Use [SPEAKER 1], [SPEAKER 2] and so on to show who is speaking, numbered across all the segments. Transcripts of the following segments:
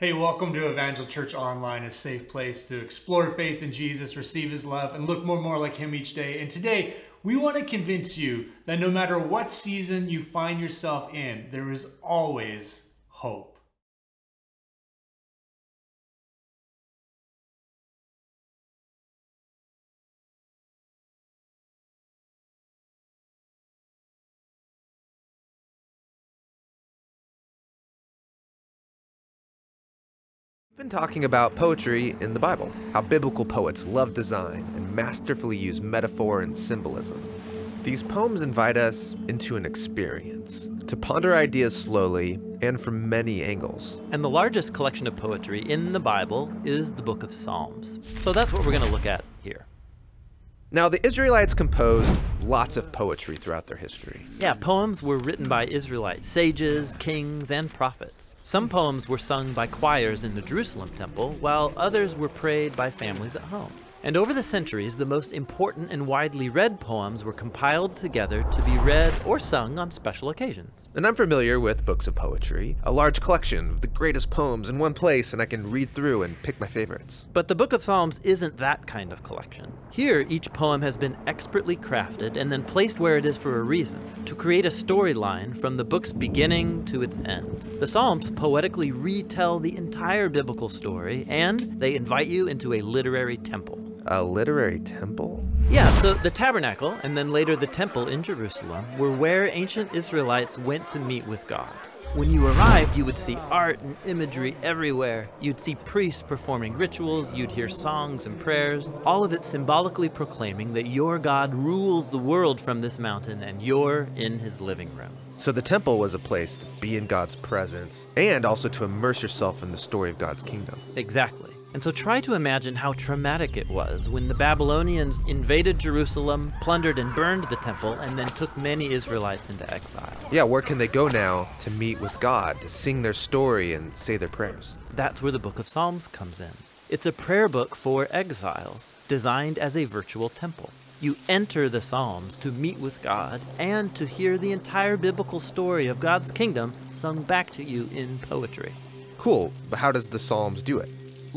[SPEAKER 1] Hey, welcome to Evangel Church Online, a safe place to explore faith in Jesus, receive his love, and look more and more like him each day. And today, we want to convince you that no matter what season you find yourself in, there is always hope.
[SPEAKER 2] Been talking about poetry in the Bible, how biblical poets love design and masterfully use metaphor and symbolism. These poems invite us into an experience, to ponder ideas slowly and from many angles.
[SPEAKER 3] And the largest collection of poetry in the Bible is the book of Psalms. So that's what we're going to look at here.
[SPEAKER 2] Now, the Israelites composed lots of poetry throughout their history.
[SPEAKER 3] Yeah, poems were written by Israelite sages, kings, and prophets. Some poems were sung by choirs in the Jerusalem temple, while others were prayed by families at home. And over the centuries, the most important and widely read poems were compiled together to be read or sung on special occasions.
[SPEAKER 2] And I'm familiar with books of poetry, a large collection of the greatest poems in one place, and I can read through and pick my favorites.
[SPEAKER 3] But the Book of Psalms isn't that kind of collection. Here, each poem has been expertly crafted and then placed where it is for a reason, to create a storyline from the book's beginning to its end. The Psalms poetically retell the entire biblical story, and they invite you into a literary temple
[SPEAKER 2] a literary temple?
[SPEAKER 3] Yeah, so the tabernacle, and then later the temple in Jerusalem, were where ancient Israelites went to meet with God. When you arrived, you would see art and imagery everywhere. You'd see priests performing rituals, you'd hear songs and prayers, all of it symbolically proclaiming that your God rules the world from this mountain and you're in his living room.
[SPEAKER 2] So the temple was a place to be in God's presence and also to immerse yourself in the story of God's kingdom.
[SPEAKER 3] Exactly. And so try to imagine how traumatic it was when the Babylonians invaded Jerusalem, plundered and burned the temple, and then took many Israelites into exile.
[SPEAKER 2] Yeah, where can they go now to meet with God, to sing their story and say their prayers?
[SPEAKER 3] That's where the book of Psalms comes in. It's a prayer book for exiles, designed as a virtual temple. You enter the Psalms to meet with God and to hear the entire biblical story of God's kingdom sung back to you in poetry.
[SPEAKER 2] Cool, but how does the Psalms do it?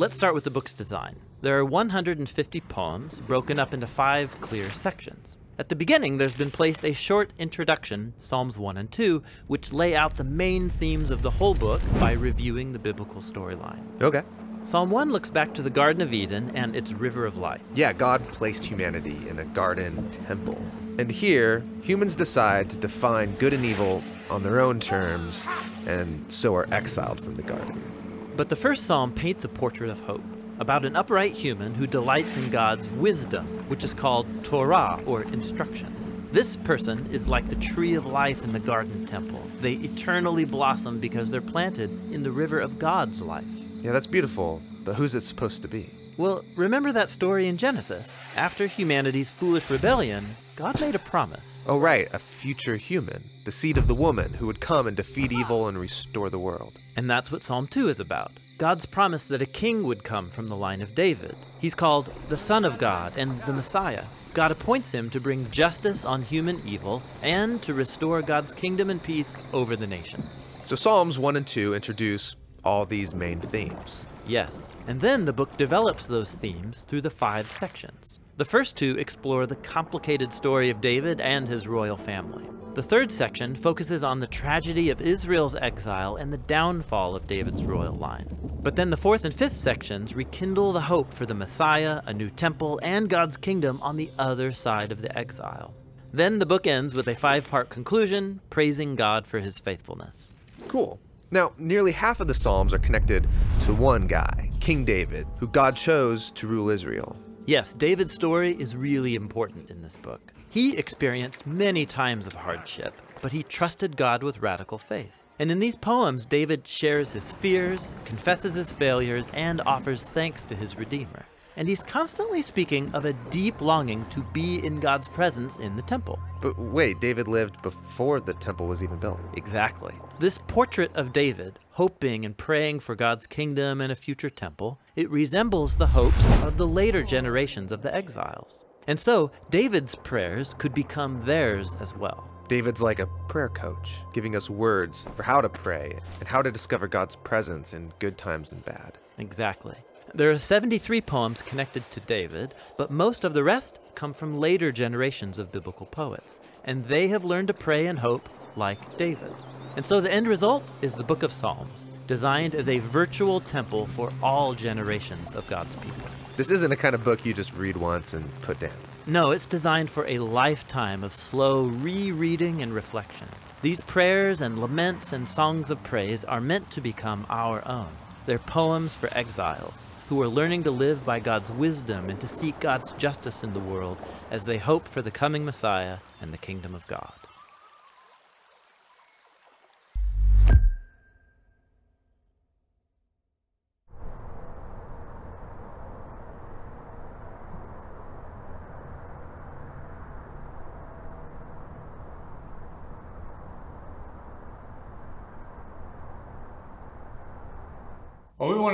[SPEAKER 3] Let's start with the book's design. There are 150 poems broken up into five clear sections. At the beginning, there's been placed a short introduction, Psalms 1 and 2, which lay out the main themes of the whole book by reviewing the biblical storyline.
[SPEAKER 2] Okay.
[SPEAKER 3] Psalm 1 looks back to the Garden of Eden and its river of life.
[SPEAKER 2] Yeah, God placed humanity in a garden temple. And here, humans decide to define good and evil on their own terms, and so are exiled from the garden.
[SPEAKER 3] But the first psalm paints a portrait of hope about an upright human who delights in God's wisdom, which is called Torah or instruction. This person is like the tree of life in the garden temple. They eternally blossom because they're planted in the river of God's life.
[SPEAKER 2] Yeah, that's beautiful, but who's it supposed to be?
[SPEAKER 3] Well, remember that story in Genesis? After humanity's foolish rebellion, God made a promise.
[SPEAKER 2] Oh, right, a future human, the seed of the woman who would come and defeat evil and restore the world.
[SPEAKER 3] And that's what Psalm 2 is about. God's promise that a king would come from the line of David. He's called the Son of God and the Messiah. God appoints him to bring justice on human evil and to restore God's kingdom and peace over the nations.
[SPEAKER 2] So Psalms 1 and 2 introduce all these main themes.
[SPEAKER 3] Yes, and then the book develops those themes through the five sections. The first two explore the complicated story of David and his royal family. The third section focuses on the tragedy of Israel's exile and the downfall of David's royal line. But then the fourth and fifth sections rekindle the hope for the Messiah, a new temple, and God's kingdom on the other side of the exile. Then the book ends with a five part conclusion praising God for his faithfulness.
[SPEAKER 2] Cool. Now, nearly half of the Psalms are connected to one guy, King David, who God chose to rule Israel.
[SPEAKER 3] Yes, David's story is really important in this book. He experienced many times of hardship, but he trusted God with radical faith. And in these poems, David shares his fears, confesses his failures, and offers thanks to his Redeemer and he's constantly speaking of a deep longing to be in God's presence in the temple.
[SPEAKER 2] But wait, David lived before the temple was even built.
[SPEAKER 3] Exactly. This portrait of David, hoping and praying for God's kingdom and a future temple, it resembles the hopes of the later generations of the exiles. And so, David's prayers could become theirs as well.
[SPEAKER 2] David's like a prayer coach, giving us words for how to pray and how to discover God's presence in good times and bad.
[SPEAKER 3] Exactly. There are 73 poems connected to David, but most of the rest come from later generations of biblical poets, and they have learned to pray and hope like David. And so the end result is the Book of Psalms, designed as a virtual temple for all generations of God's people.
[SPEAKER 2] This isn't a kind of book you just read once and put down.
[SPEAKER 3] No, it's designed for a lifetime of slow rereading and reflection. These prayers and laments and songs of praise are meant to become our own. They're poems for exiles who are learning to live by God's wisdom and to seek God's justice in the world as they hope for the coming Messiah and the kingdom of God.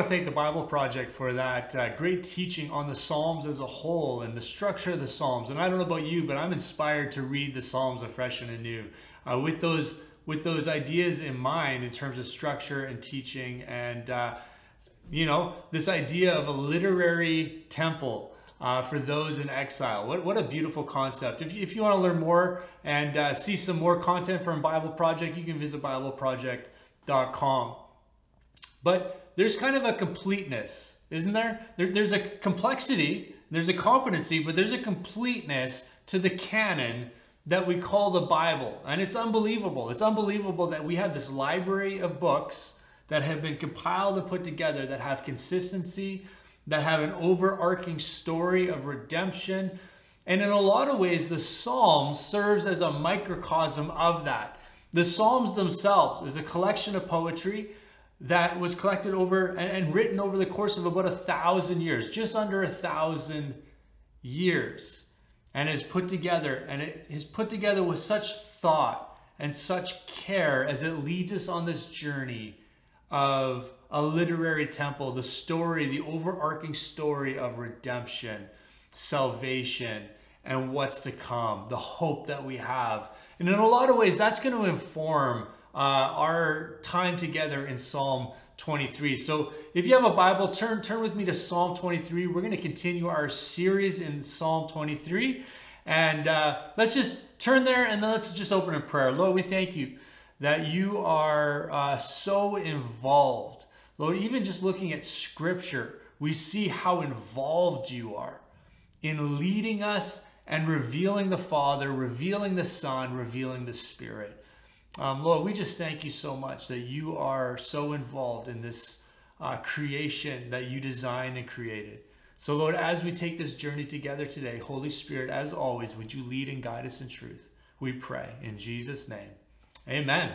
[SPEAKER 1] To thank the Bible Project for that uh, great teaching on the Psalms as a whole and the structure of the Psalms. And I don't know about you, but I'm inspired to read the Psalms afresh and anew uh, with those with those ideas in mind in terms of structure and teaching, and uh, you know this idea of a literary temple. Uh, for those in exile. What, what a beautiful concept. If you, if you want to learn more and uh, see some more content from Bible Project, you can visit BibleProject.com. But there's kind of a completeness, isn't there? there there's a complexity, there's a competency, but there's a completeness to the canon that we call the Bible. And it's unbelievable. It's unbelievable that we have this library of books that have been compiled and put together that have consistency, that have an overarching story of redemption. And in a lot of ways, the Psalms serves as a microcosm of that. The Psalms themselves is a collection of poetry that was collected over and, and written over the course of about a thousand years, just under a thousand years, and is put together, and it is put together with such thought and such care as it leads us on this journey of a literary temple, the story, the overarching story of redemption, salvation, and what's to come, the hope that we have. And in a lot of ways, that's going to inform uh, our time together in Psalm 23. So if you have a Bible, turn turn with me to Psalm 23. We're going to continue our series in Psalm 23. And uh, let's just turn there and then let's just open in prayer. Lord, we thank you that you are uh, so involved. Lord, even just looking at scripture, we see how involved you are in leading us and revealing the Father, revealing the Son, revealing the Spirit. Um, Lord, we just thank you so much that you are so involved in this uh, creation that you designed and created. So, Lord, as we take this journey together today, Holy Spirit, as always, would you lead and guide us in truth? We pray in Jesus' name. Amen.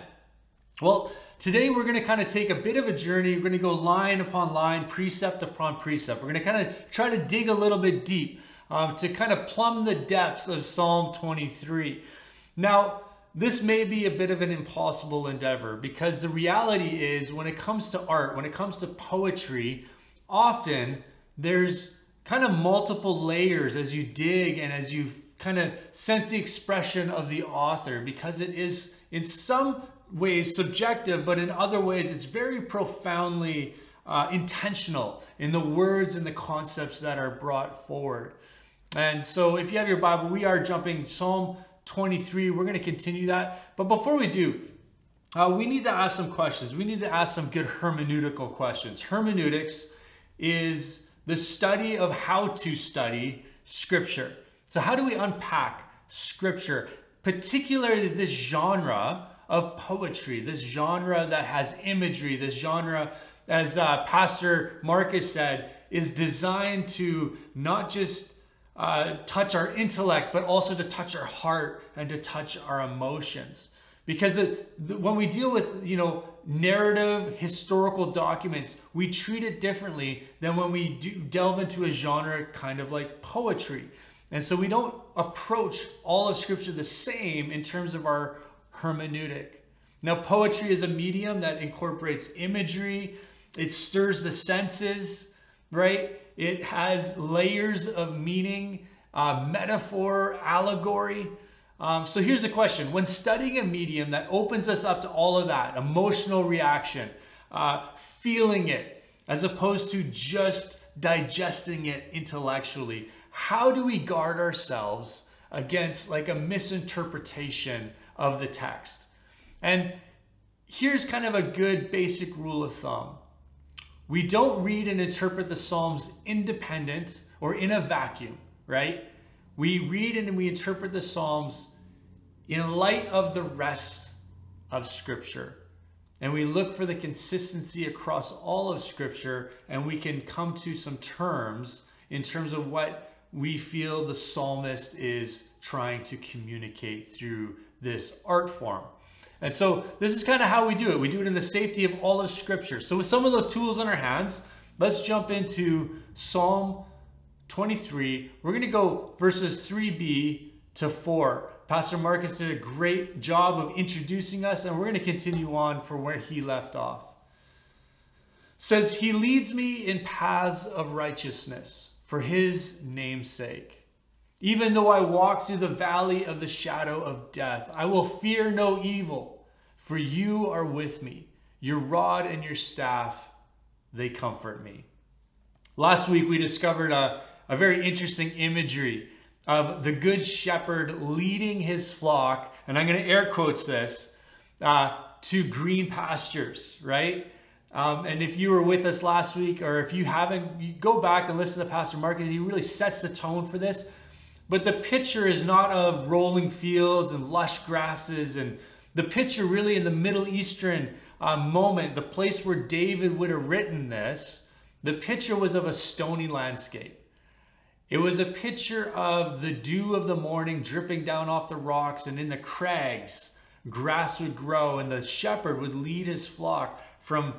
[SPEAKER 1] Well, today we're going to kind of take a bit of a journey. We're going to go line upon line, precept upon precept. We're going to kind of try to dig a little bit deep um, to kind of plumb the depths of Psalm 23. Now, this may be a bit of an impossible endeavor because the reality is when it comes to art, when it comes to poetry, often there's kind of multiple layers as you dig and as you kind of sense the expression of the author because it is in some ways subjective, but in other ways it's very profoundly uh, intentional in the words and the concepts that are brought forward. And so if you have your Bible, we are jumping Psalm 23. We're going to continue that. But before we do, uh, we need to ask some questions. We need to ask some good hermeneutical questions. Hermeneutics is the study of how to study Scripture. So, how do we unpack Scripture, particularly this genre of poetry, this genre that has imagery, this genre, as uh, Pastor Marcus said, is designed to not just uh, touch our intellect, but also to touch our heart and to touch our emotions. Because the, the, when we deal with, you know, narrative historical documents, we treat it differently than when we do delve into a genre kind of like poetry. And so we don't approach all of Scripture the same in terms of our hermeneutic. Now, poetry is a medium that incorporates imagery, it stirs the senses, right? It has layers of meaning, uh, metaphor, allegory. Um, so here's the question when studying a medium that opens us up to all of that emotional reaction, uh, feeling it, as opposed to just digesting it intellectually, how do we guard ourselves against like a misinterpretation of the text? And here's kind of a good basic rule of thumb we don't read and interpret the Psalms independent or in a vacuum, right? We read and we interpret the Psalms in light of the rest of Scripture. And we look for the consistency across all of Scripture, and we can come to some terms in terms of what we feel the psalmist is trying to communicate through this art form. And so this is kind of how we do it. We do it in the safety of all of Scripture. So with some of those tools in our hands, let's jump into Psalm 23. We're going to go verses 3b to 4. Pastor Marcus did a great job of introducing us, and we're going to continue on from where he left off. says, He leads me in paths of righteousness for his name's sake. Even though I walk through the valley of the shadow of death, I will fear no evil, for you are with me. Your rod and your staff, they comfort me. Last week, we discovered a, a very interesting imagery of the good shepherd leading his flock, and I'm going to air quotes this, uh, to green pastures, right? Um, and if you were with us last week, or if you haven't, you go back and listen to Pastor Mark, Marcus. He really sets the tone for this. But the picture is not of rolling fields and lush grasses. And the picture, really, in the Middle Eastern uh, moment, the place where David would have written this, the picture was of a stony landscape. It was a picture of the dew of the morning dripping down off the rocks, and in the crags, grass would grow, and the shepherd would lead his flock from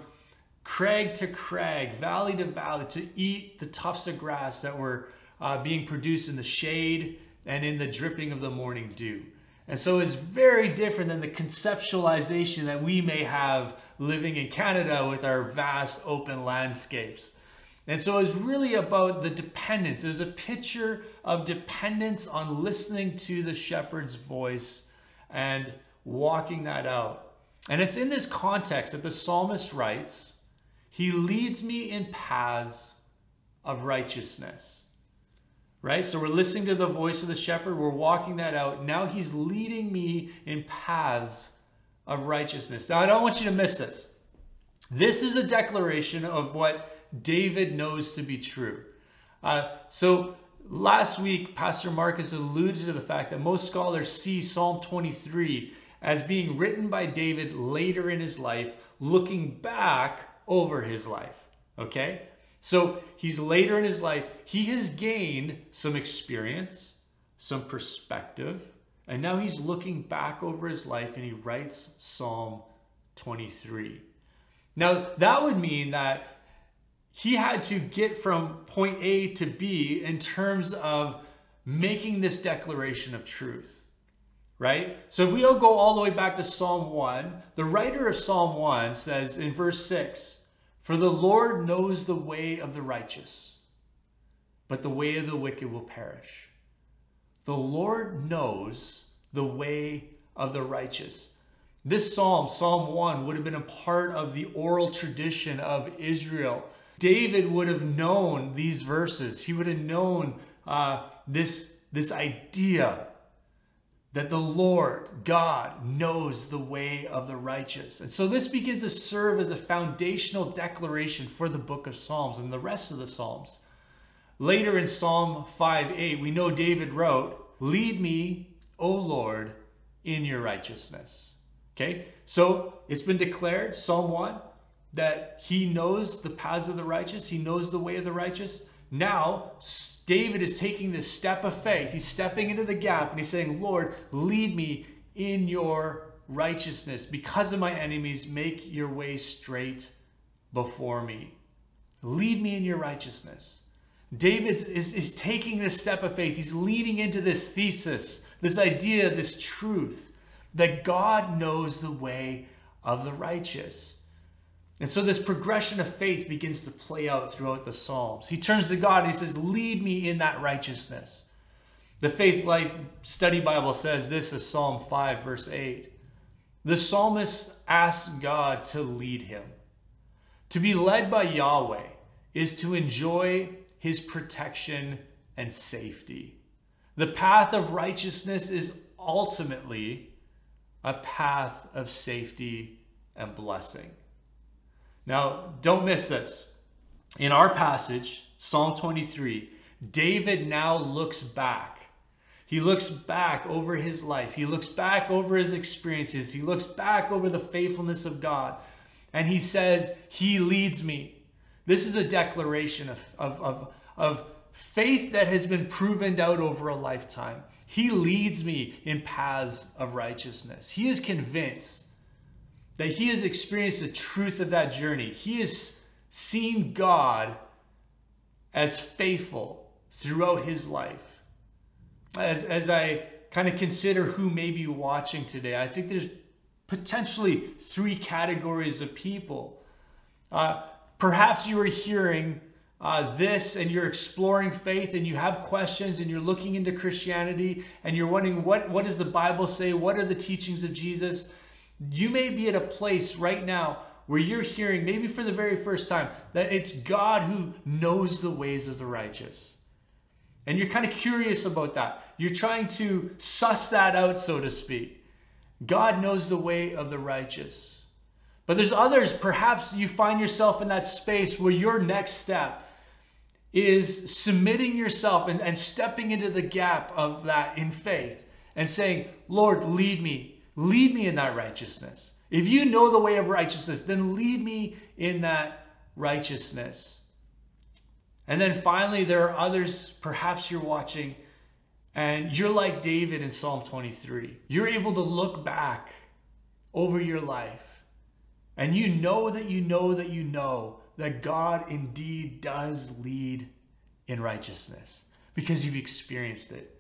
[SPEAKER 1] crag to crag, valley to valley, to eat the tufts of grass that were uh, being produced in the shade and in the dripping of the morning dew. And so it's very different than the conceptualization that we may have living in Canada with our vast open landscapes. And so it's really about the dependence. There's a picture of dependence on listening to the shepherd's voice and walking that out. And it's in this context that the psalmist writes, He leads me in paths of righteousness right? So we're listening to the voice of the shepherd, we're walking that out. Now he's leading me in paths of righteousness. Now I don't want you to miss this. This is a declaration of what David knows to be true. Uh, so last week, Pastor Marcus alluded to the fact that most scholars see Psalm 23 as being written by David later in his life, looking back over his life. Okay? So he's later in his life, he has gained some experience, some perspective, and now he's looking back over his life and he writes Psalm 23. Now, that would mean that he had to get from point A to B in terms of making this declaration of truth, right? So if we go all the way back to Psalm 1, the writer of Psalm 1 says in verse 6, for the Lord knows the way of the righteous, but the way of the wicked will perish. The Lord knows the way of the righteous. This psalm, Psalm 1, would have been a part of the oral tradition of Israel. David would have known these verses. He would have known uh, this, this idea that the Lord God knows the way of the righteous. And so this begins to serve as a foundational declaration for the book of Psalms and the rest of the Psalms. Later in Psalm 5 8, we know David wrote, Lead me, O Lord, in your righteousness. Okay, so it's been declared, Psalm 1, that he knows the paths of the righteous, he knows the way of the righteous. Now, David is taking this step of faith. He's stepping into the gap and he's saying, Lord, lead me in your righteousness. Because of my enemies, make your way straight before me. Lead me in your righteousness. David is, is taking this step of faith. He's leading into this thesis, this idea, this truth that God knows the way of the righteous. And so this progression of faith begins to play out throughout the Psalms. He turns to God and he says, Lead me in that righteousness. The Faithlife Study Bible says this is Psalm 5, verse 8. The psalmist asks God to lead him. To be led by Yahweh is to enjoy his protection and safety. The path of righteousness is ultimately a path of safety and blessing. Now, don't miss this. In our passage, Psalm 23, David now looks back. He looks back over his life. He looks back over his experiences. He looks back over the faithfulness of God. And he says, He leads me. This is a declaration of, of, of, of faith that has been proven out over a lifetime. He leads me in paths of righteousness. He is convinced that he has experienced the truth of that journey. He has seen God as faithful throughout his life. As, as I kind of consider who may be watching today, I think there's potentially three categories of people. Uh, perhaps you are hearing uh, this and you're exploring faith and you have questions and you're looking into Christianity and you're wondering what, what does the Bible say? What are the teachings of Jesus? You may be at a place right now where you're hearing, maybe for the very first time, that it's God who knows the ways of the righteous. And you're kind of curious about that. You're trying to suss that out, so to speak. God knows the way of the righteous. But there's others, perhaps you find yourself in that space where your next step is submitting yourself and, and stepping into the gap of that in faith and saying, Lord, lead me. Lead me in that righteousness. If you know the way of righteousness, then lead me in that righteousness. And then finally, there are others, perhaps you're watching, and you're like David in Psalm 23. You're able to look back over your life, and you know that you know that you know that God indeed does lead in righteousness because you've experienced it.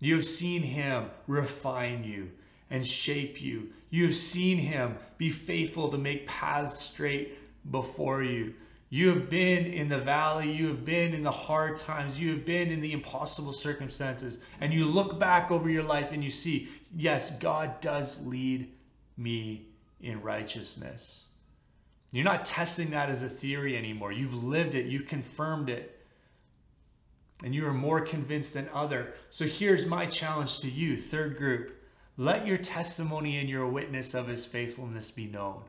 [SPEAKER 1] You have seen Him refine you and shape you. You have seen Him be faithful to make paths straight before you. You have been in the valley, you have been in the hard times, you have been in the impossible circumstances, and you look back over your life and you see, yes, God does lead me in righteousness. You're not testing that as a theory anymore. You've lived it, you've confirmed it, and you are more convinced than other. So here's my challenge to you, third group. Let your testimony and your witness of his faithfulness be known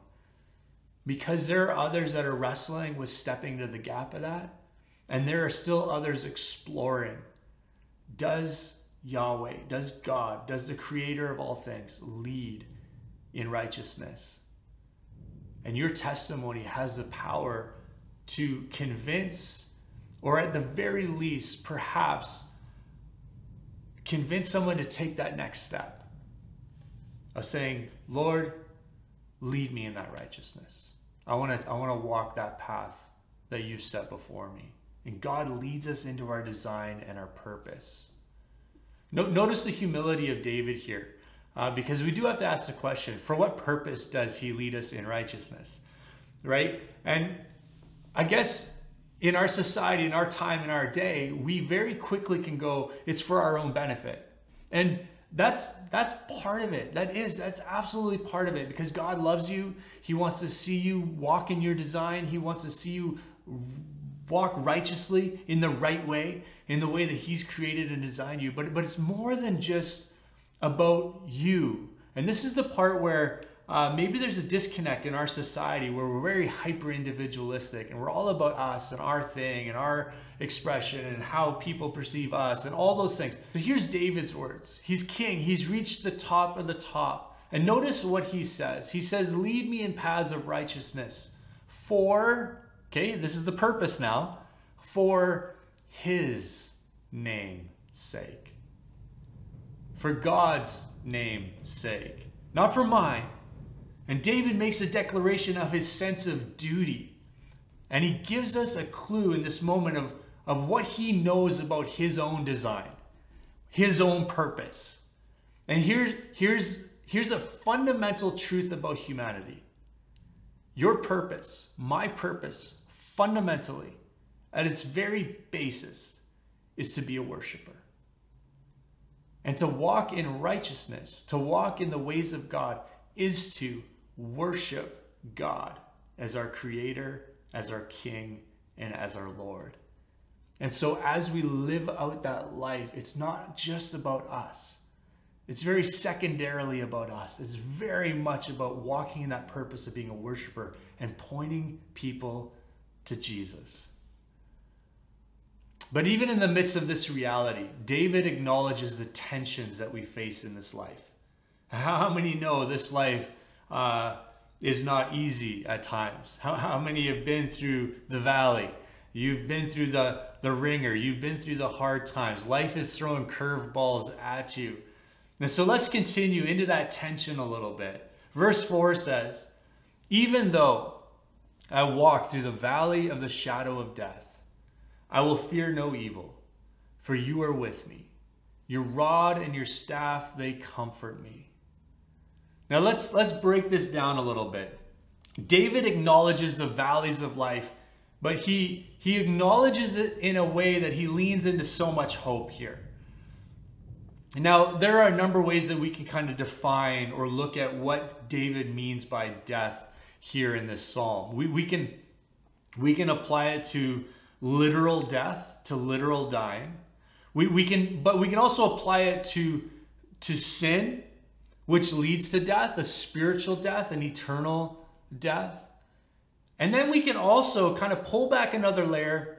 [SPEAKER 1] because there are others that are wrestling with stepping to the gap of that, and there are still others exploring. Does Yahweh, does God, does the creator of all things lead in righteousness? And your testimony has the power to convince, or at the very least, perhaps convince someone to take that next step of saying, Lord, lead me in that righteousness. I want to I want to walk that path that you set before me. And God leads us into our design and our purpose. No, notice the humility of David here, uh, because we do have to ask the question: For what purpose does He lead us in righteousness? Right? And I guess in our society, in our time, in our day, we very quickly can go, "It's for our own benefit," and that's that's part of it. That is that's absolutely part of it. Because god loves you. He wants to see you walk in your design. He wants to see you walk righteously in the right way in the way that he's created and designed you. But but it's more than just about you. And this is the part where uh, maybe there's a disconnect in our society where we're very hyper individualistic and we're all about us and our thing and our expression and how people perceive us and all those things. So here's David's words. He's king, he's reached the top of the top. And notice what he says. He says, Lead me in paths of righteousness for, okay, this is the purpose now, for his name's sake. For God's name's sake, not for mine. And David makes a declaration of his sense of duty. And he gives us a clue in this moment of of what he knows about his own design, his own purpose. And here's, here's, here's a fundamental truth about humanity your purpose, my purpose, fundamentally, at its very basis, is to be a worshiper. And to walk in righteousness, to walk in the ways of God, is to worship God as our Creator, as our King, and as our Lord. And so, as we live out that life, it's not just about us. It's very secondarily about us. It's very much about walking in that purpose of being a worshiper and pointing people to Jesus. But even in the midst of this reality, David acknowledges the tensions that we face in this life. How many know this life uh, is not easy at times? How, how many have been through the valley? You've been through the, the wringer. You've been through the hard times. Life is throwing curveballs at you. And so let's continue into that tension a little bit. Verse 4 says, Even though I walk through the valley of the shadow of death, I will fear no evil, for you are with me. Your rod and your staff, they comfort me. Now let's let's break this down a little bit. David acknowledges the valleys of life, but he he acknowledges it in a way that he leans into so much hope here. Now, there are a number of ways that we can kind of define or look at what David means by death here in this psalm. We, we can we can apply it to literal death, to literal dying. We, we can, but we can also apply it to to sin, which leads to death, a spiritual death, an eternal death. And then we can also kind of pull back another layer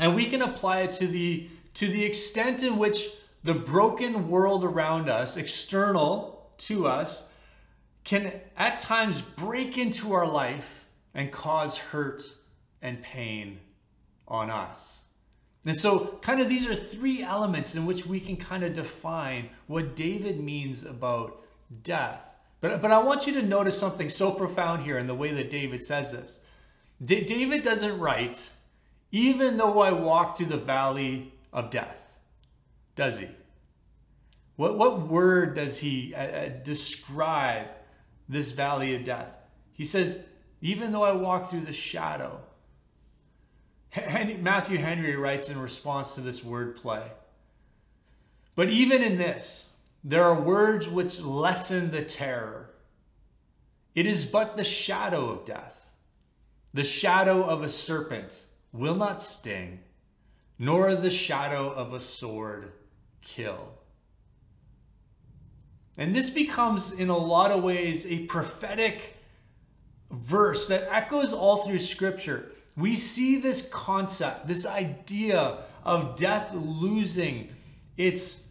[SPEAKER 1] and we can apply it to the to the extent in which the broken world around us, external to us, can at times break into our life and cause hurt and pain on us. And so, kind of, these are three elements in which we can kind of define what David means about death. But, but I want you to notice something so profound here in the way that David says this. D- David doesn't write, even though I walk through the valley of death does he? What, what word does he uh, uh, describe this valley of death? He says, even though I walk through the shadow. Henry, Matthew Henry writes in response to this word play. But even in this, there are words which lessen the terror. It is but the shadow of death. The shadow of a serpent will not sting, nor the shadow of a sword kill. And this becomes, in a lot of ways, a prophetic verse that echoes all through Scripture. We see this concept, this idea of death losing its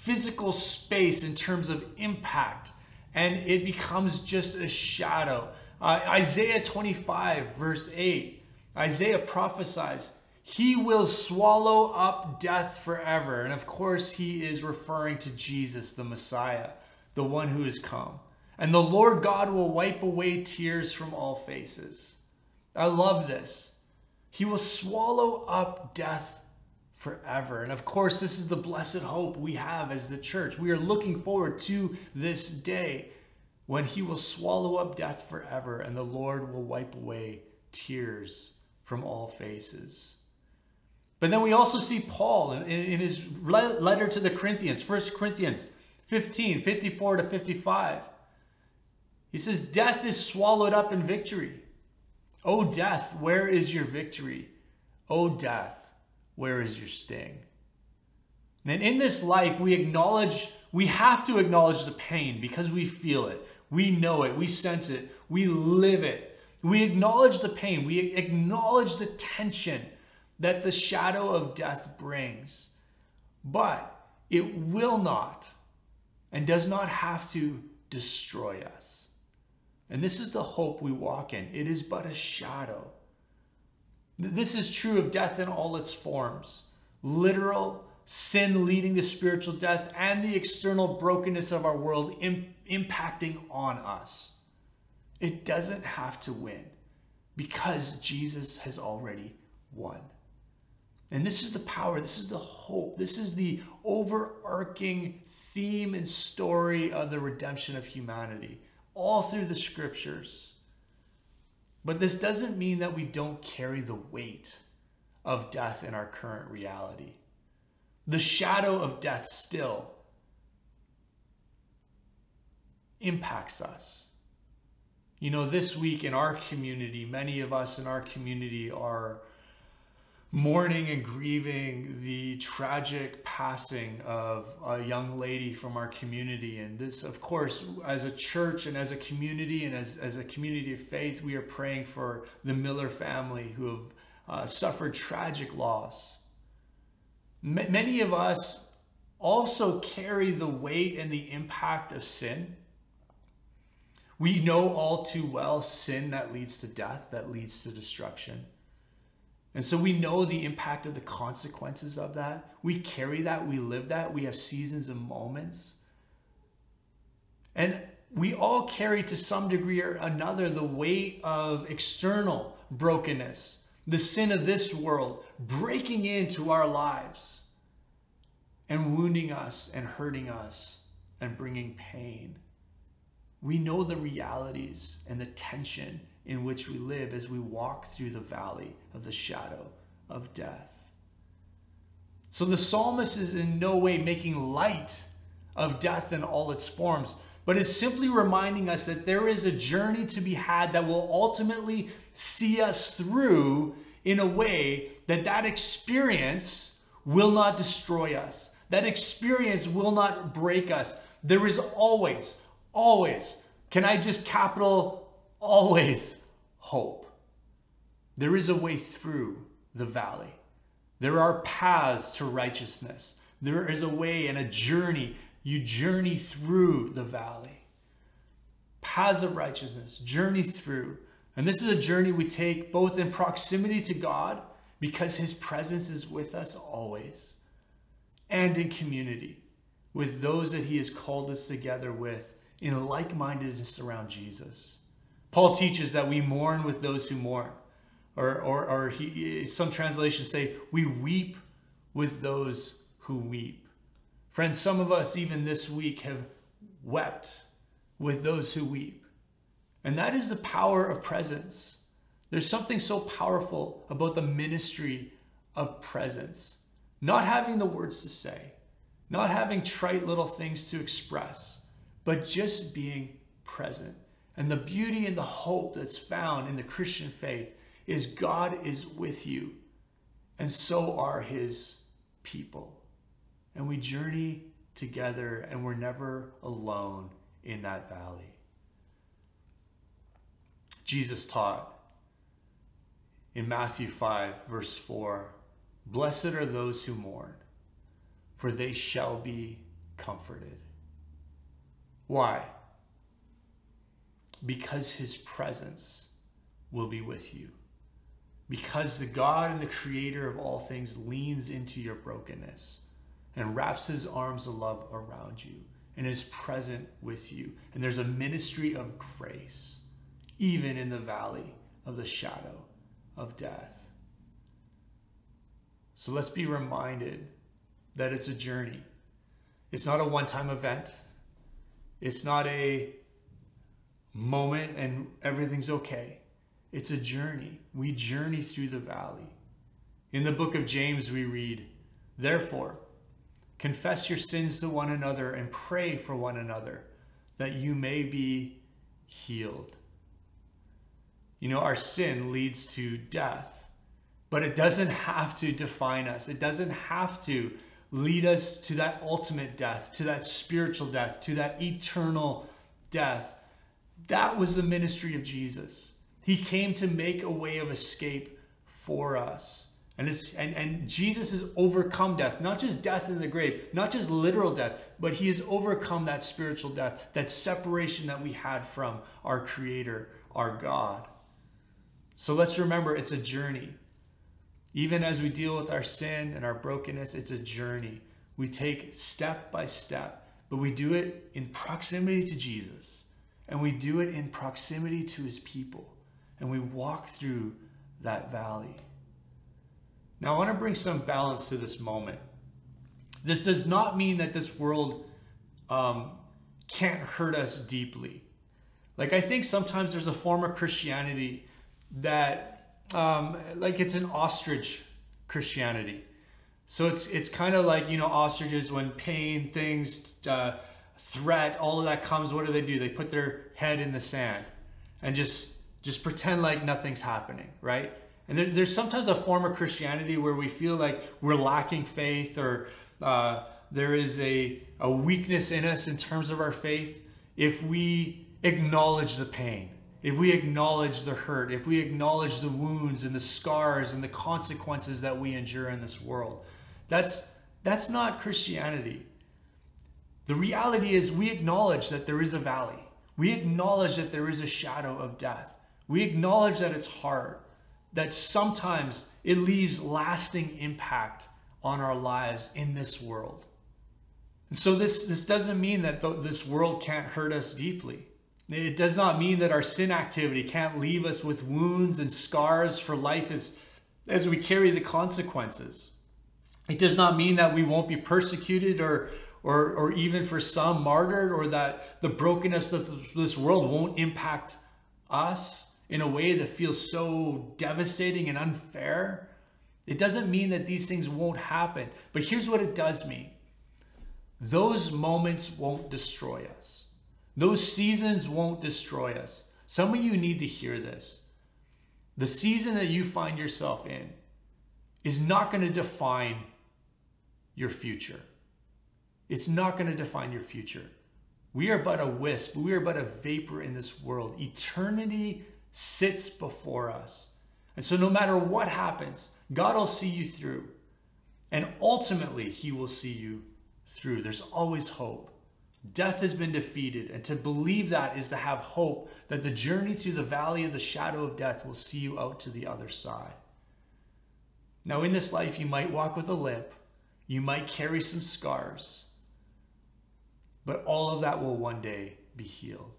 [SPEAKER 1] physical space in terms of impact, and it becomes just a shadow. Uh, Isaiah 25, verse 8, Isaiah prophesies he will swallow up death forever. And of course, he is referring to Jesus, the Messiah, the one who has come. And the Lord God will wipe away tears from all faces. I love this. He will swallow up death forever. And of course, this is the blessed hope we have as the church. We are looking forward to this day when he will swallow up death forever and the Lord will wipe away tears from all faces. But then we also see Paul in, in his letter to the Corinthians, 1 Corinthians 15, 54 to 55. He says, Death is swallowed up in victory. O death, where is your victory? O death, where is your sting? And in this life, we acknowledge, we have to acknowledge the pain because we feel it, we know it, we sense it, we live it. We acknowledge the pain, we acknowledge the tension that the shadow of death brings. But it will not and does not have to destroy us. And this is the hope we walk in. It is but a shadow. This is true of death in all its forms literal, sin leading to spiritual death, and the external brokenness of our world Im- impacting on us. It doesn't have to win because Jesus has already won. And this is the power, this is the hope, this is the overarching theme and story of the redemption of humanity, all through the scriptures. But this doesn't mean that we don't carry the weight of death in our current reality. The shadow of death still impacts us. You know, this week in our community, many of us in our community are mourning and grieving the tragic passing of a young lady from our community. And this, of course, as a church and as a community and as, as a community of faith, we are praying for the Miller family who have uh, suffered tragic loss. M- many of us also carry the weight and the impact of sin. We know all too well sin that leads to death, that leads to destruction. And so we know the impact of the consequences of that. We carry that, we live that, we have seasons and moments. And we all carry to some degree or another the weight of external brokenness, the sin of this world breaking into our lives and wounding us and hurting us and bringing pain. We know the realities and the tension in which we live as we walk through the valley of the shadow of death. So the psalmist is in no way making light of death in all its forms, but is simply reminding us that there is a journey to be had that will ultimately see us through in a way that that experience will not destroy us. That experience will not break us. There is always, always, can I just capital always hope. There is a way through the valley. There are paths to righteousness. There is a way and a journey. You journey through the valley. Paths of righteousness, journey through. And this is a journey we take both in proximity to God, because his presence is with us always, and in community with those that he has called us together with in like mindedness around Jesus. Paul teaches that we mourn with those who mourn. Or, or, or he, some translations say, we weep with those who weep. Friends, some of us, even this week, have wept with those who weep. And that is the power of presence. There's something so powerful about the ministry of presence. Not having the words to say, not having trite little things to express, but just being present. And the beauty and the hope that's found in the Christian faith is God is with you, and so are his people. And we journey together, and we're never alone in that valley. Jesus taught in Matthew 5, verse 4 Blessed are those who mourn, for they shall be comforted. Why? Because his presence will be with you. Because the God and the creator of all things leans into your brokenness and wraps his arms of love around you and is present with you. And there's a ministry of grace, even in the valley of the shadow of death. So let's be reminded that it's a journey. It's not a one time event. It's not a moment and everything's okay. It's a journey. We journey through the valley. In the book of James, we read, Therefore, confess your sins to one another and pray for one another that you may be healed. You know, our sin leads to death, but it doesn't have to define us. It doesn't have to lead us to that ultimate death, to that spiritual death, to that eternal death. That was the ministry of Jesus. He came to make a way of escape for us. And, it's, and, and Jesus has overcome death, not just death in the grave, not just literal death, but he has overcome that spiritual death, that separation that we had from our Creator, our God. So let's remember it's a journey. Even as we deal with our sin and our brokenness, it's a journey. We take step by step, but we do it in proximity to Jesus. And we do it in proximity to his people. And we walk through that valley. Now, I want to bring some balance to this moment. This does not mean that this world um, can't hurt us deeply. Like, I think sometimes there's a form of Christianity that, um, like, it's an ostrich Christianity. So it's it's kind of like you know ostriches when pain things uh, threat, all of that comes, what do they do? They put their head in the sand and just just pretend like nothing's happening, right? And there, there's sometimes a form of Christianity where we feel like we're lacking faith or uh, there is a, a weakness in us in terms of our faith if we acknowledge the pain, if we acknowledge the hurt, if we acknowledge the wounds and the scars and the consequences that we endure in this world. That's, that's not Christianity. The reality is, we acknowledge that there is a valley. We acknowledge that there is a shadow of death. We acknowledge that it's hard, that sometimes it leaves lasting impact on our lives in this world. And so, this, this doesn't mean that th- this world can't hurt us deeply. It does not mean that our sin activity can't leave us with wounds and scars for life as, as we carry the consequences. It does not mean that we won't be persecuted or, or, or even for some martyred or that the brokenness of this world won't impact us in a way that feels so devastating and unfair. It doesn't mean that these things won't happen, but here's what it does mean those moments won't destroy us, those seasons won't destroy us. Some of you need to hear this. The season that you find yourself in is not going to define your future. It's not going to define your future. We are but a wisp, we are but a vapor in this world. Eternity sits before us. And so, no matter what happens, God will see you through. And ultimately, He will see you through. There's always hope. Death has been defeated. And to believe that is to have hope that the journey through the valley of the shadow of death will see you out to the other side. Now, in this life, you might walk with a limp, you might carry some scars, but all of that will one day be healed.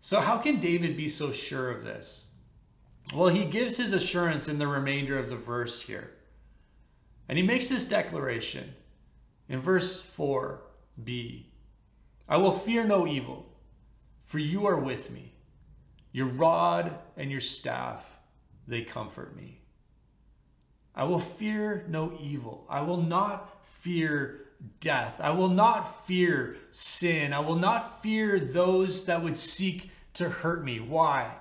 [SPEAKER 1] So, how can David be so sure of this? Well, he gives his assurance in the remainder of the verse here. And he makes this declaration in verse 4b I will fear no evil, for you are with me. Your rod and your staff, they comfort me. I will fear no evil. I will not fear death. I will not fear sin. I will not fear those that would seek to hurt me. Why?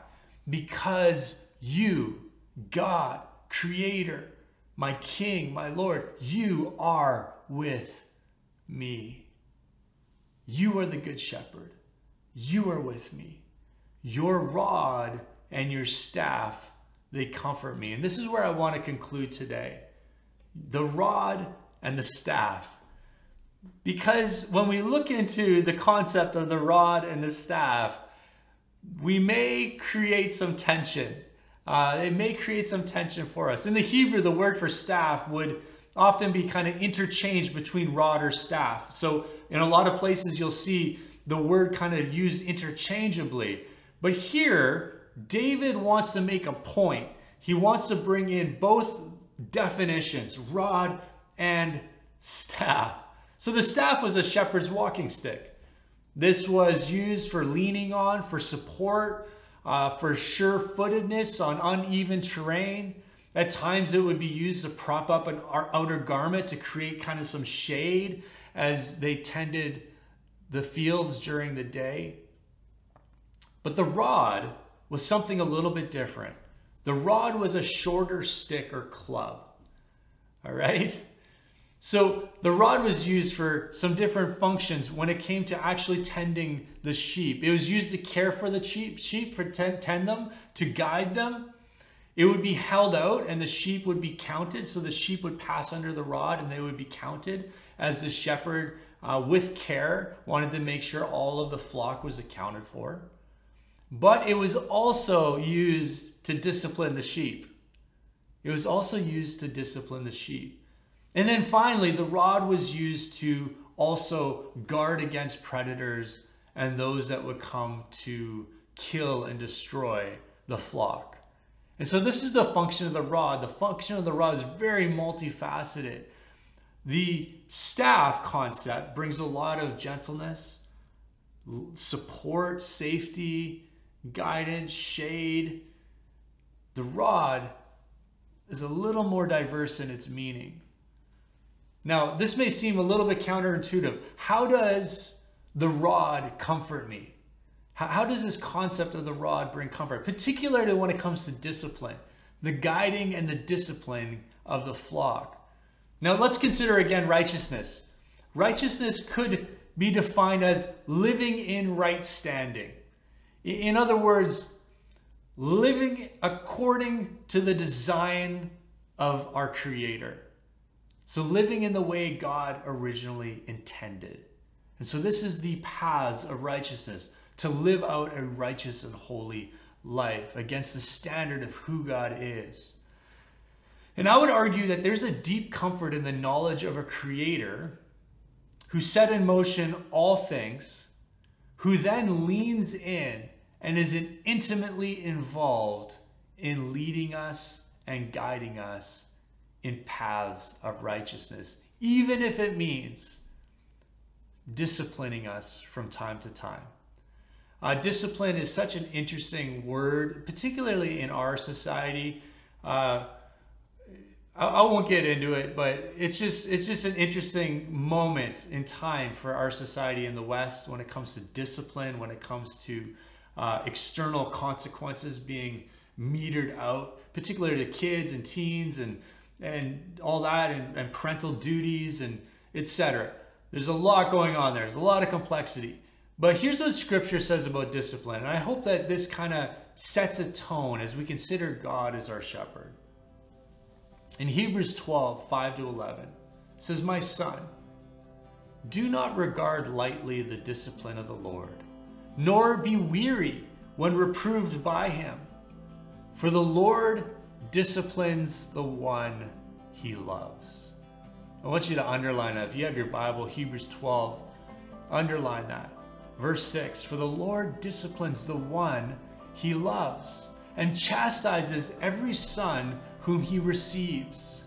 [SPEAKER 1] Because you, God, Creator, my King, my Lord, you are with me. You are the Good Shepherd. You are with me. Your rod and your staff, they comfort me. And this is where I want to conclude today. The rod and the staff because when we look into the concept of the rod and the staff, we may create some tension. Uh, it may create some tension for us. In the Hebrew, the word for staff would often be kind of interchanged between rod or staff. So in a lot of places, you'll see the word kind of used interchangeably. But here, David wants to make a point. He wants to bring in both definitions, rod and staff. So the staff was a shepherd's walking stick. This was used for leaning on, for support, uh, for sure footedness on uneven terrain. At times, it would be used to prop up an outer garment to create kind of some shade as they tended the fields during the day. But the rod was something a little bit different. The rod was a shorter stick or club. All right? So the rod was used for some different functions when it came to actually tending the sheep. It was used to care for the sheep, sheep for tend, tend them, to guide them. It would be held out and the sheep would be counted. So the sheep would pass under the rod and they would be counted as the shepherd, uh, with care, wanted to make sure all of the flock was accounted for. But it was also used to discipline the sheep. It was also used to discipline the sheep. And then finally, the rod was used to also guard against predators and those that would come to kill and destroy the flock. And so, this is the function of the rod. The function of the rod is very multifaceted. The staff concept brings a lot of gentleness, support, safety, guidance, shade. The rod is a little more diverse in its meaning. Now, this may seem a little bit counterintuitive. How does the rod comfort me? How, how does this concept of the rod bring comfort, particularly when it comes to discipline, the guiding and the discipline of the flock? Now, let's consider again righteousness. Righteousness could be defined as living in right standing. In other words, living according to the design of our Creator. So, living in the way God originally intended. And so, this is the paths of righteousness to live out a righteous and holy life against the standard of who God is. And I would argue that there's a deep comfort in the knowledge of a creator who set in motion all things, who then leans in and is intimately involved in leading us and guiding us in paths of righteousness, even if it means disciplining us from time to time. Uh, discipline is such an interesting word, particularly in our society. Uh, I, I, won't get into it, but it's just it's just an interesting moment in time for our society in the West when it comes to discipline, when it comes to uh, external consequences being metered out, particularly to kids and teens and and all that, and, and parental duties and etc. There's a lot going on there. There's a lot of complexity. But here's what scripture says about discipline. And I hope that this kind of sets a tone as we consider God as our shepherd. In Hebrews 12, 5 to 11, says, My son, do not regard lightly the discipline of the Lord, nor be weary when reproved by him. For the Lord disciplines the one he loves. I want you to underline that. If you have your Bible, Hebrews 12, underline that. Verse 6 For the Lord disciplines the one he loves and chastises every son whom he receives.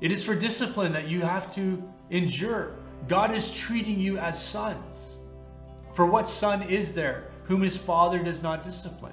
[SPEAKER 1] It is for discipline that you have to endure. God is treating you as sons. For what son is there whom his father does not discipline?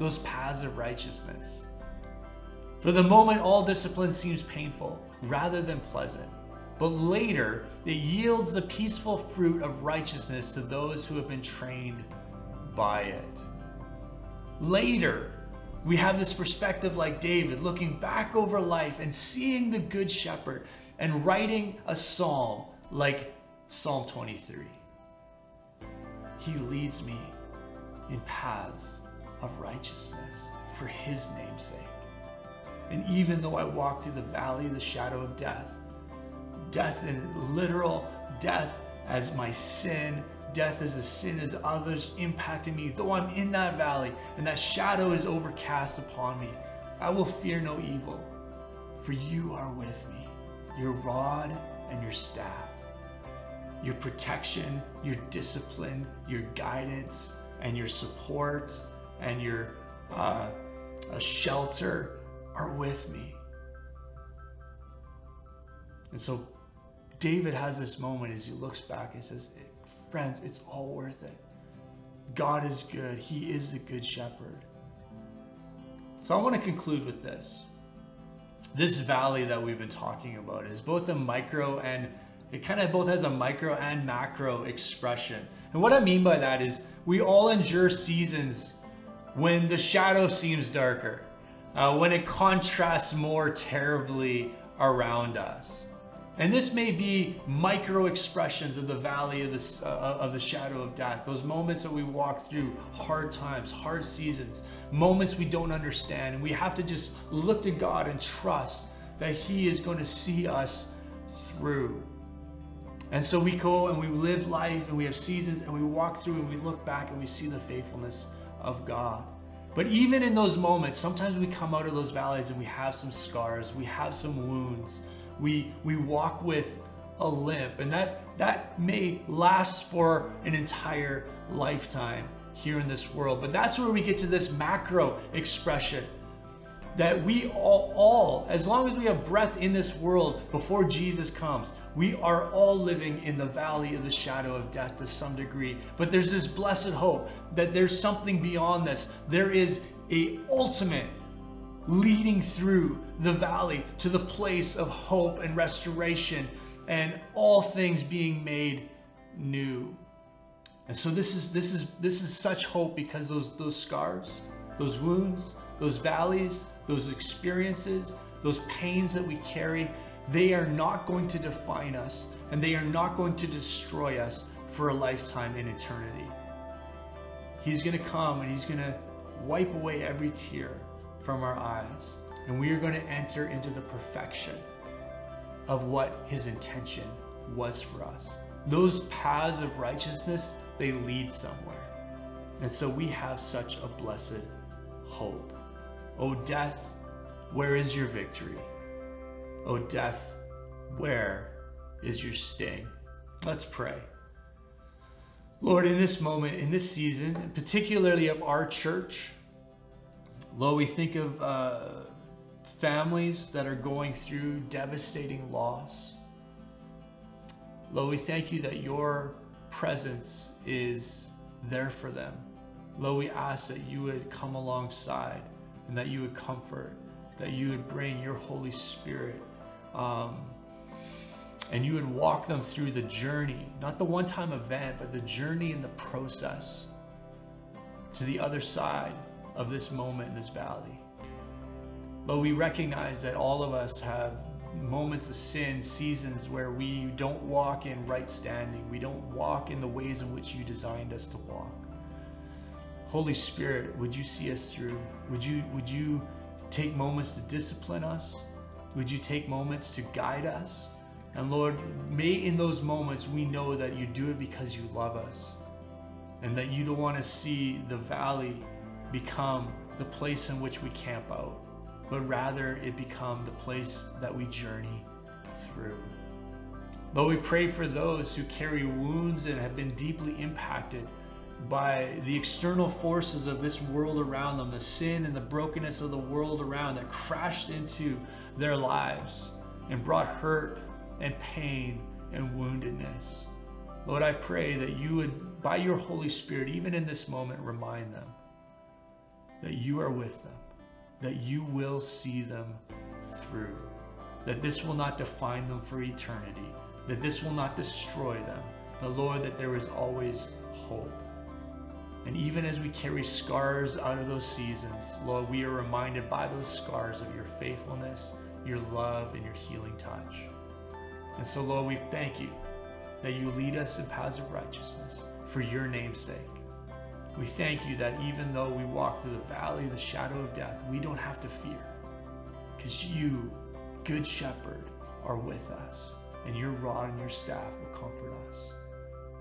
[SPEAKER 1] those paths of righteousness. For the moment, all discipline seems painful rather than pleasant but later it yields the peaceful fruit of righteousness to those who have been trained by it. Later, we have this perspective like David, looking back over life and seeing the Good Shepherd and writing a psalm like Psalm 23. He leads me in paths of righteousness for his name's sake. And even though I walk through the valley of the shadow of death, death in literal death as my sin, death as the sin as others impacting me. Though I'm in that valley and that shadow is overcast upon me, I will fear no evil, for you are with me, your rod and your staff. Your protection, your discipline, your guidance, and your support and your uh, shelter are with me. And so David has this moment as he looks back and says, Friends, it's all worth it. God is good, He is the good shepherd. So I want to conclude with this. This valley that we've been talking about is both a micro and it kind of both has a micro and macro expression. And what I mean by that is we all endure seasons when the shadow seems darker, uh, when it contrasts more terribly around us. And this may be micro expressions of the valley of, this, uh, of the shadow of death, those moments that we walk through hard times, hard seasons, moments we don't understand. And we have to just look to God and trust that He is going to see us through. And so we go and we live life and we have seasons and we walk through and we look back and we see the faithfulness of God. But even in those moments, sometimes we come out of those valleys and we have some scars, we have some wounds, we, we walk with a limp, and that, that may last for an entire lifetime here in this world. But that's where we get to this macro expression that we all, all, as long as we have breath in this world before Jesus comes, we are all living in the valley of the shadow of death to some degree. But there's this blessed hope that there's something beyond this. There is a ultimate leading through the valley to the place of hope and restoration and all things being made new. And so this is this is this is such hope because those those scars, those wounds, those valleys, those experiences, those pains that we carry, they are not going to define us and they are not going to destroy us for a lifetime in eternity. He's going to come and he's going to wipe away every tear from our eyes and we are going to enter into the perfection of what his intention was for us. Those paths of righteousness, they lead somewhere. And so we have such a blessed hope. O death, where is your victory? O death, where is your sting? Let's pray. Lord, in this moment, in this season, particularly of our church, Lord, we think of uh, families that are going through devastating loss. Lord, we thank you that your presence is there for them. Lord, we ask that you would come alongside and that you would comfort, that you would bring your Holy Spirit, um, and you would walk them through the journey, not the one time event, but the journey and the process to the other side of this moment in this valley. Lord, we recognize that all of us have moments of sin, seasons where we don't walk in right standing. We don't walk in the ways in which you designed us to walk. Holy Spirit, would you see us through? Would you, would you take moments to discipline us? Would you take moments to guide us? And Lord, may in those moments we know that you do it because you love us and that you don't want to see the valley become the place in which we camp out, but rather it become the place that we journey through. Lord, we pray for those who carry wounds and have been deeply impacted by the external forces of this world around them, the sin and the brokenness of the world around that crashed into their lives and brought hurt and pain and woundedness. Lord, I pray that you would, by your Holy Spirit, even in this moment, remind them that you are with them, that you will see them through, that this will not define them for eternity, that this will not destroy them, but Lord, that there is always hope. And even as we carry scars out of those seasons, Lord, we are reminded by those scars of your faithfulness, your love, and your healing touch. And so, Lord, we thank you that you lead us in paths of righteousness for your name's sake. We thank you that even though we walk through the valley of the shadow of death, we don't have to fear because you, Good Shepherd, are with us, and your rod and your staff will comfort us.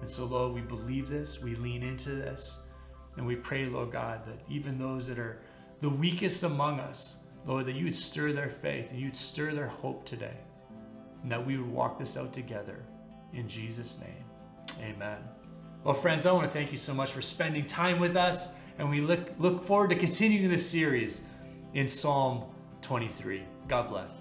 [SPEAKER 1] And so, Lord, we believe this, we lean into this, and we pray, Lord God, that even those that are the weakest among us, Lord, that you would stir their faith and you'd stir their hope today, and that we would walk this out together. In Jesus' name, amen. Well, friends, I want to thank you so much for spending time with us, and we look, look forward to continuing this series in Psalm 23. God bless.